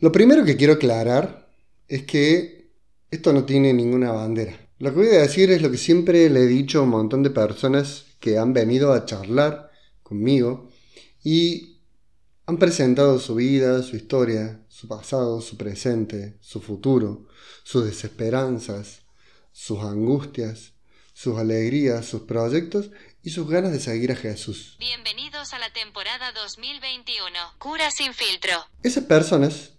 Lo primero que quiero aclarar es que esto no tiene ninguna bandera. Lo que voy a decir es lo que siempre le he dicho a un montón de personas que han venido a charlar conmigo y han presentado su vida, su historia, su pasado, su presente, su futuro, sus desesperanzas, sus angustias, sus alegrías, sus proyectos y sus ganas de seguir a Jesús. Bienvenidos a la temporada 2021. Cura sin filtro. Esas personas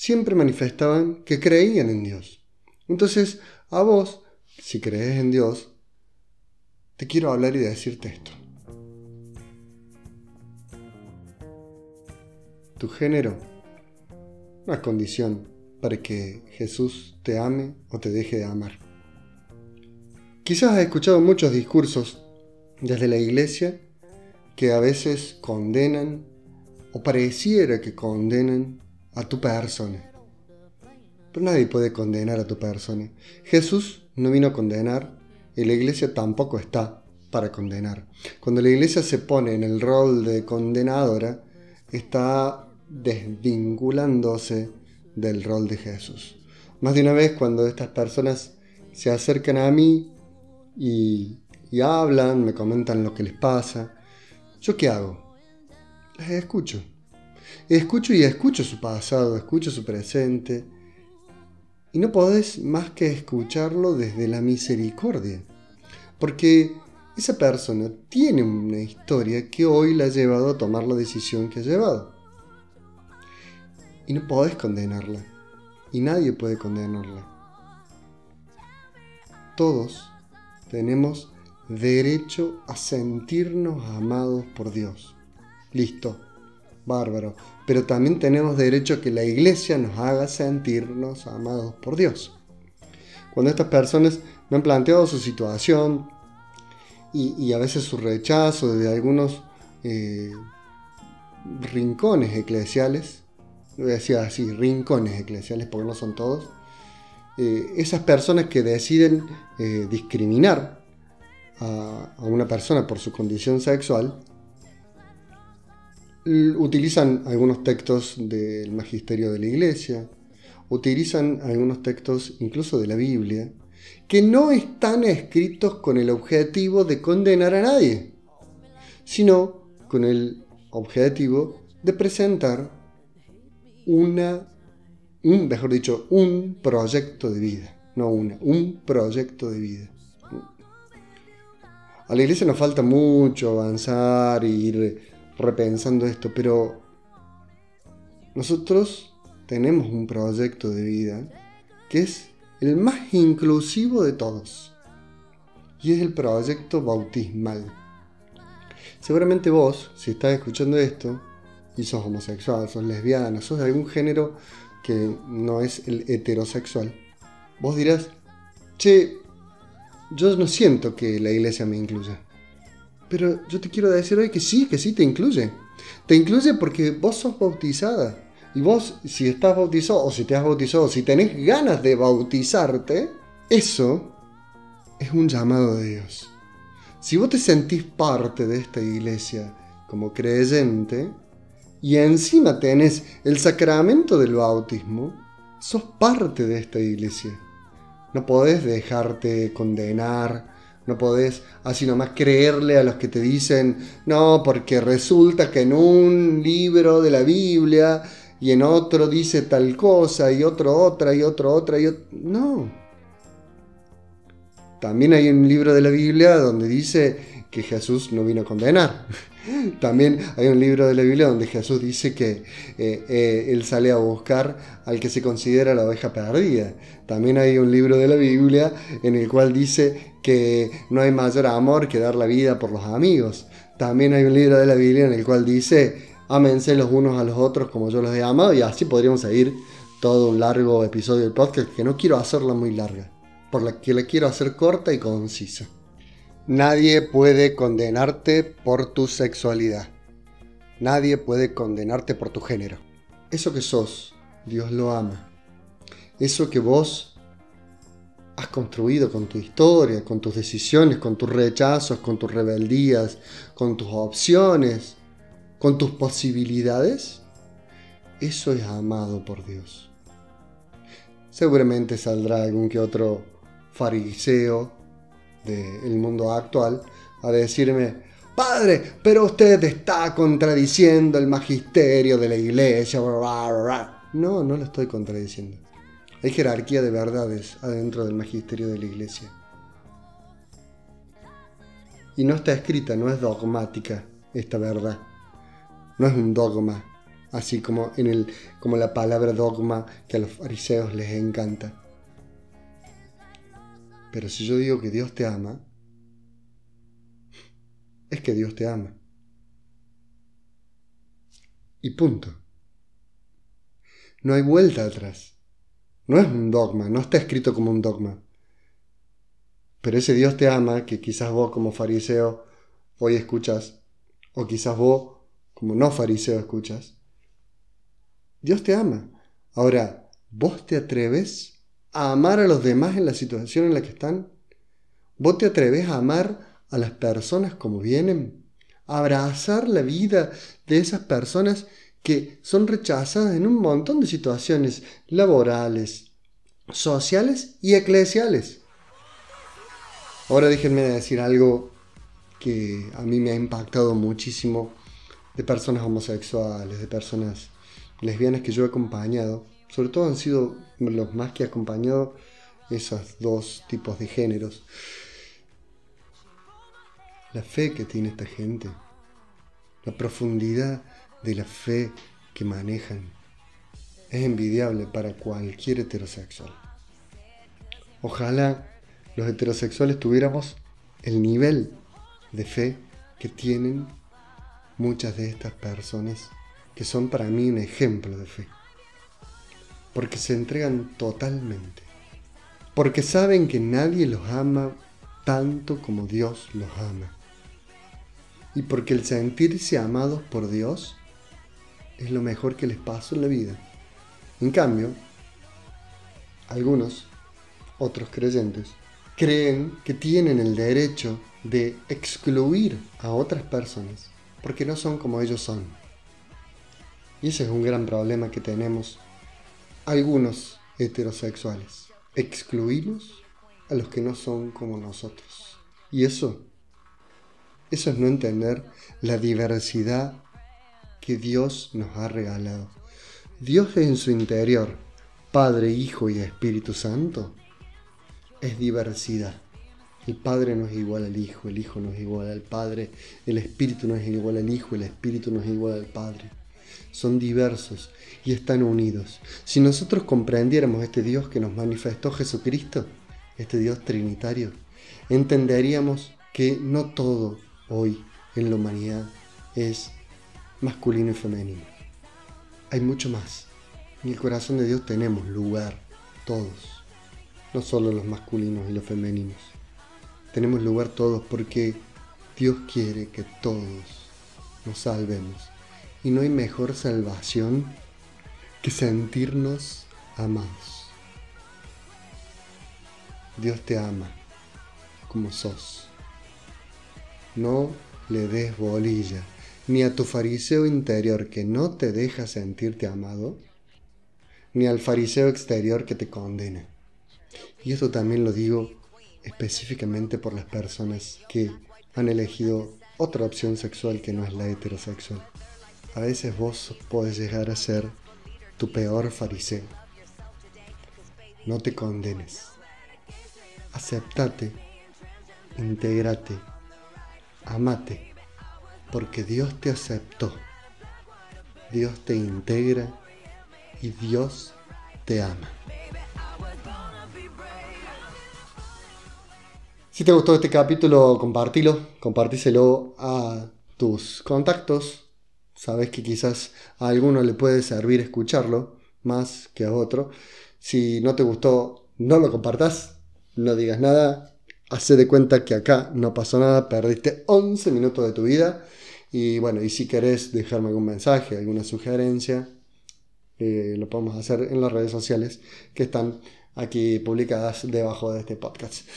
siempre manifestaban que creían en Dios. Entonces, a vos, si crees en Dios, te quiero hablar y decirte esto. Tu género no es condición para que Jesús te ame o te deje de amar. Quizás has escuchado muchos discursos desde la iglesia que a veces condenan o pareciera que condenan a tu persona. Pero nadie puede condenar a tu persona. Jesús no vino a condenar y la iglesia tampoco está para condenar. Cuando la iglesia se pone en el rol de condenadora, está desvinculándose del rol de Jesús. Más de una vez cuando estas personas se acercan a mí y, hablan, me comentan lo que les pasa, ¿yo qué hago? Les escucho. Escucho y escucho su pasado, escucho su presente. Y no podés más que escucharlo desde la misericordia. Porque esa persona tiene una historia que hoy la ha llevado a tomar la decisión que ha llevado. Y no podés condenarla. Y nadie puede condenarla. Todos tenemos derecho a sentirnos amados por Dios. Listo, bárbaro. Pero también tenemos derecho a que la iglesia nos haga sentirnos amados por Dios. Cuando estas personas me han planteado su situación y, a veces su rechazo de algunos eh, rincones eclesiales, voy a decir así, rincones eclesiales porque no son todos, eh, esas personas que deciden eh, discriminar a, una persona por su condición sexual, utilizan algunos textos del magisterio de la iglesia, utilizan algunos textos incluso de la Biblia, que no están escritos con el objetivo de condenar a nadie, sino con el objetivo de presentar una un, mejor dicho, un proyecto de vida, no una, un proyecto de vida. A la iglesia nos falta mucho avanzar ir repensando esto, pero nosotros tenemos un proyecto de vida que es el más inclusivo de todos. Y es el proyecto bautismal. Seguramente vos, si estás escuchando esto, y sos homosexual, sos lesbiana, sos de algún género que no es el heterosexual, vos dirás, che, yo no siento que la iglesia me incluya. Pero yo te quiero decir hoy que sí, que sí te incluye. Te incluye porque vos sos bautizada. Y vos, si estás bautizado, o si te has bautizado, si tenés ganas de bautizarte, eso es un llamado de Dios. Si vos te sentís parte de esta iglesia como creyente, y encima tenés el sacramento del bautismo, sos parte de esta iglesia. No podés dejarte condenar, no podés así nomás creerle a los que te dicen, no, porque resulta que en un libro de la Biblia y en otro dice tal cosa y otro otra y otro otra y otro... No. También hay un libro de la Biblia donde dice que Jesús no vino a condenar. También hay un libro de la Biblia donde Jesús dice que eh, eh, Él sale a buscar al que se considera la oveja perdida. También hay un libro de la Biblia en el cual dice que no hay mayor amor que dar la vida por los amigos. También hay un libro de la Biblia en el cual dice, ámense los unos a los otros como yo los he amado. Y así podríamos seguir todo un largo episodio del podcast que no quiero hacerla muy larga, por la que la quiero hacer corta y concisa. Nadie puede condenarte por tu sexualidad. Nadie puede condenarte por tu género. Eso que sos, Dios lo ama. Eso que vos has construido con tu historia, con tus decisiones, con tus rechazos, con tus rebeldías, con tus opciones, con tus posibilidades, eso es amado por Dios. Seguramente saldrá algún que otro fariseo del mundo actual a decirme, Padre, pero usted está contradiciendo el magisterio de la iglesia. No, no lo estoy contradiciendo. Hay jerarquía de verdades adentro del magisterio de la iglesia. Y no está escrita, no es dogmática esta verdad. No es un dogma, así como, en el, como la palabra dogma que a los fariseos les encanta. Pero si yo digo que Dios te ama, es que Dios te ama. Y punto. No hay vuelta atrás. No es un dogma, no está escrito como un dogma. Pero ese Dios te ama, que quizás vos como fariseo hoy escuchas, o quizás vos como no fariseo escuchas, Dios te ama. Ahora, ¿vos te atreves amar a los demás en la situación en la que están? ¿Vos te atreves a amar a las personas como vienen? A abrazar la vida de esas personas que son rechazadas en un montón de situaciones laborales, sociales y eclesiales. Ahora déjenme decir algo que a mí me ha impactado muchísimo de personas homosexuales, de personas lesbianas que yo he acompañado. Sobre todo han sido los más que he acompañado esos dos tipos de géneros. La fe que tiene esta gente, la profundidad de la fe que manejan es envidiable para cualquier heterosexual. Ojalá los heterosexuales tuviéramos el nivel de fe que tienen muchas de estas personas que son para mí un ejemplo de fe. Porque se entregan totalmente. Porque saben que nadie los ama tanto como Dios los ama. Y porque el sentirse amados por Dios es lo mejor que les pasó en la vida. En cambio, algunos, otros creyentes, creen que tienen el derecho de excluir a otras personas porque no son como ellos son. Y ese es un gran problema que tenemos algunos heterosexuales. Excluimos a los que no son como nosotros. Y eso, eso es no entender la diversidad que Dios nos ha regalado. Dios en su interior, Padre, Hijo y Espíritu Santo, es diversidad. El Padre no es igual al Hijo, el Hijo no es igual al Padre, el Espíritu no es igual al Hijo, el Espíritu no es igual al Padre. Son diversos y están unidos. Si nosotros comprendiéramos este Dios que nos manifestó Jesucristo, este Dios trinitario, entenderíamos que no todo hoy en la humanidad es masculino y femenino. Hay mucho más. En el corazón de Dios tenemos lugar, todos, no solo los masculinos y los femeninos. Tenemos lugar todos porque Dios quiere que todos nos salvemos. Y no hay mejor salvación que sentirnos amados. Dios te ama como sos. No le des bolilla ni a tu fariseo interior que no te deja sentirte amado, ni al fariseo exterior que te condena. Y esto también lo digo específicamente por las personas que han elegido otra opción sexual que no es la heterosexual. A veces vos podés llegar a ser tu peor fariseo. No te condenes. Aceptate, intégrate, amate porque Dios te aceptó, Dios te integra y Dios te ama. Si te gustó este capítulo, compartilo, compartíselo a tus contactos. Sabes que quizás a alguno le puede servir escucharlo más que a otro. Si no te gustó, no lo compartas, no digas nada, hace de cuenta que acá no pasó nada, perdiste 11 minutos de tu vida y bueno, y si querés dejarme algún mensaje, alguna sugerencia, eh, lo podemos hacer en las redes sociales que están aquí publicadas debajo de este podcast.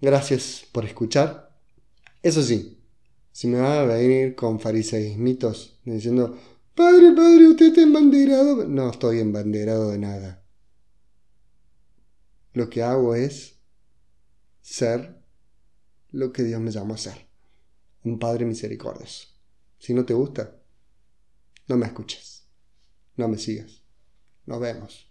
Gracias por escuchar. Eso sí, si me va a venir con fariseísmitos diciendo Padre, padre, usted está embanderado. No estoy embanderado de nada. Lo que hago es ser lo que Dios me llamó a ser. Un Padre misericordioso. Si no te gusta, no me escuches. No me sigas. Nos vemos.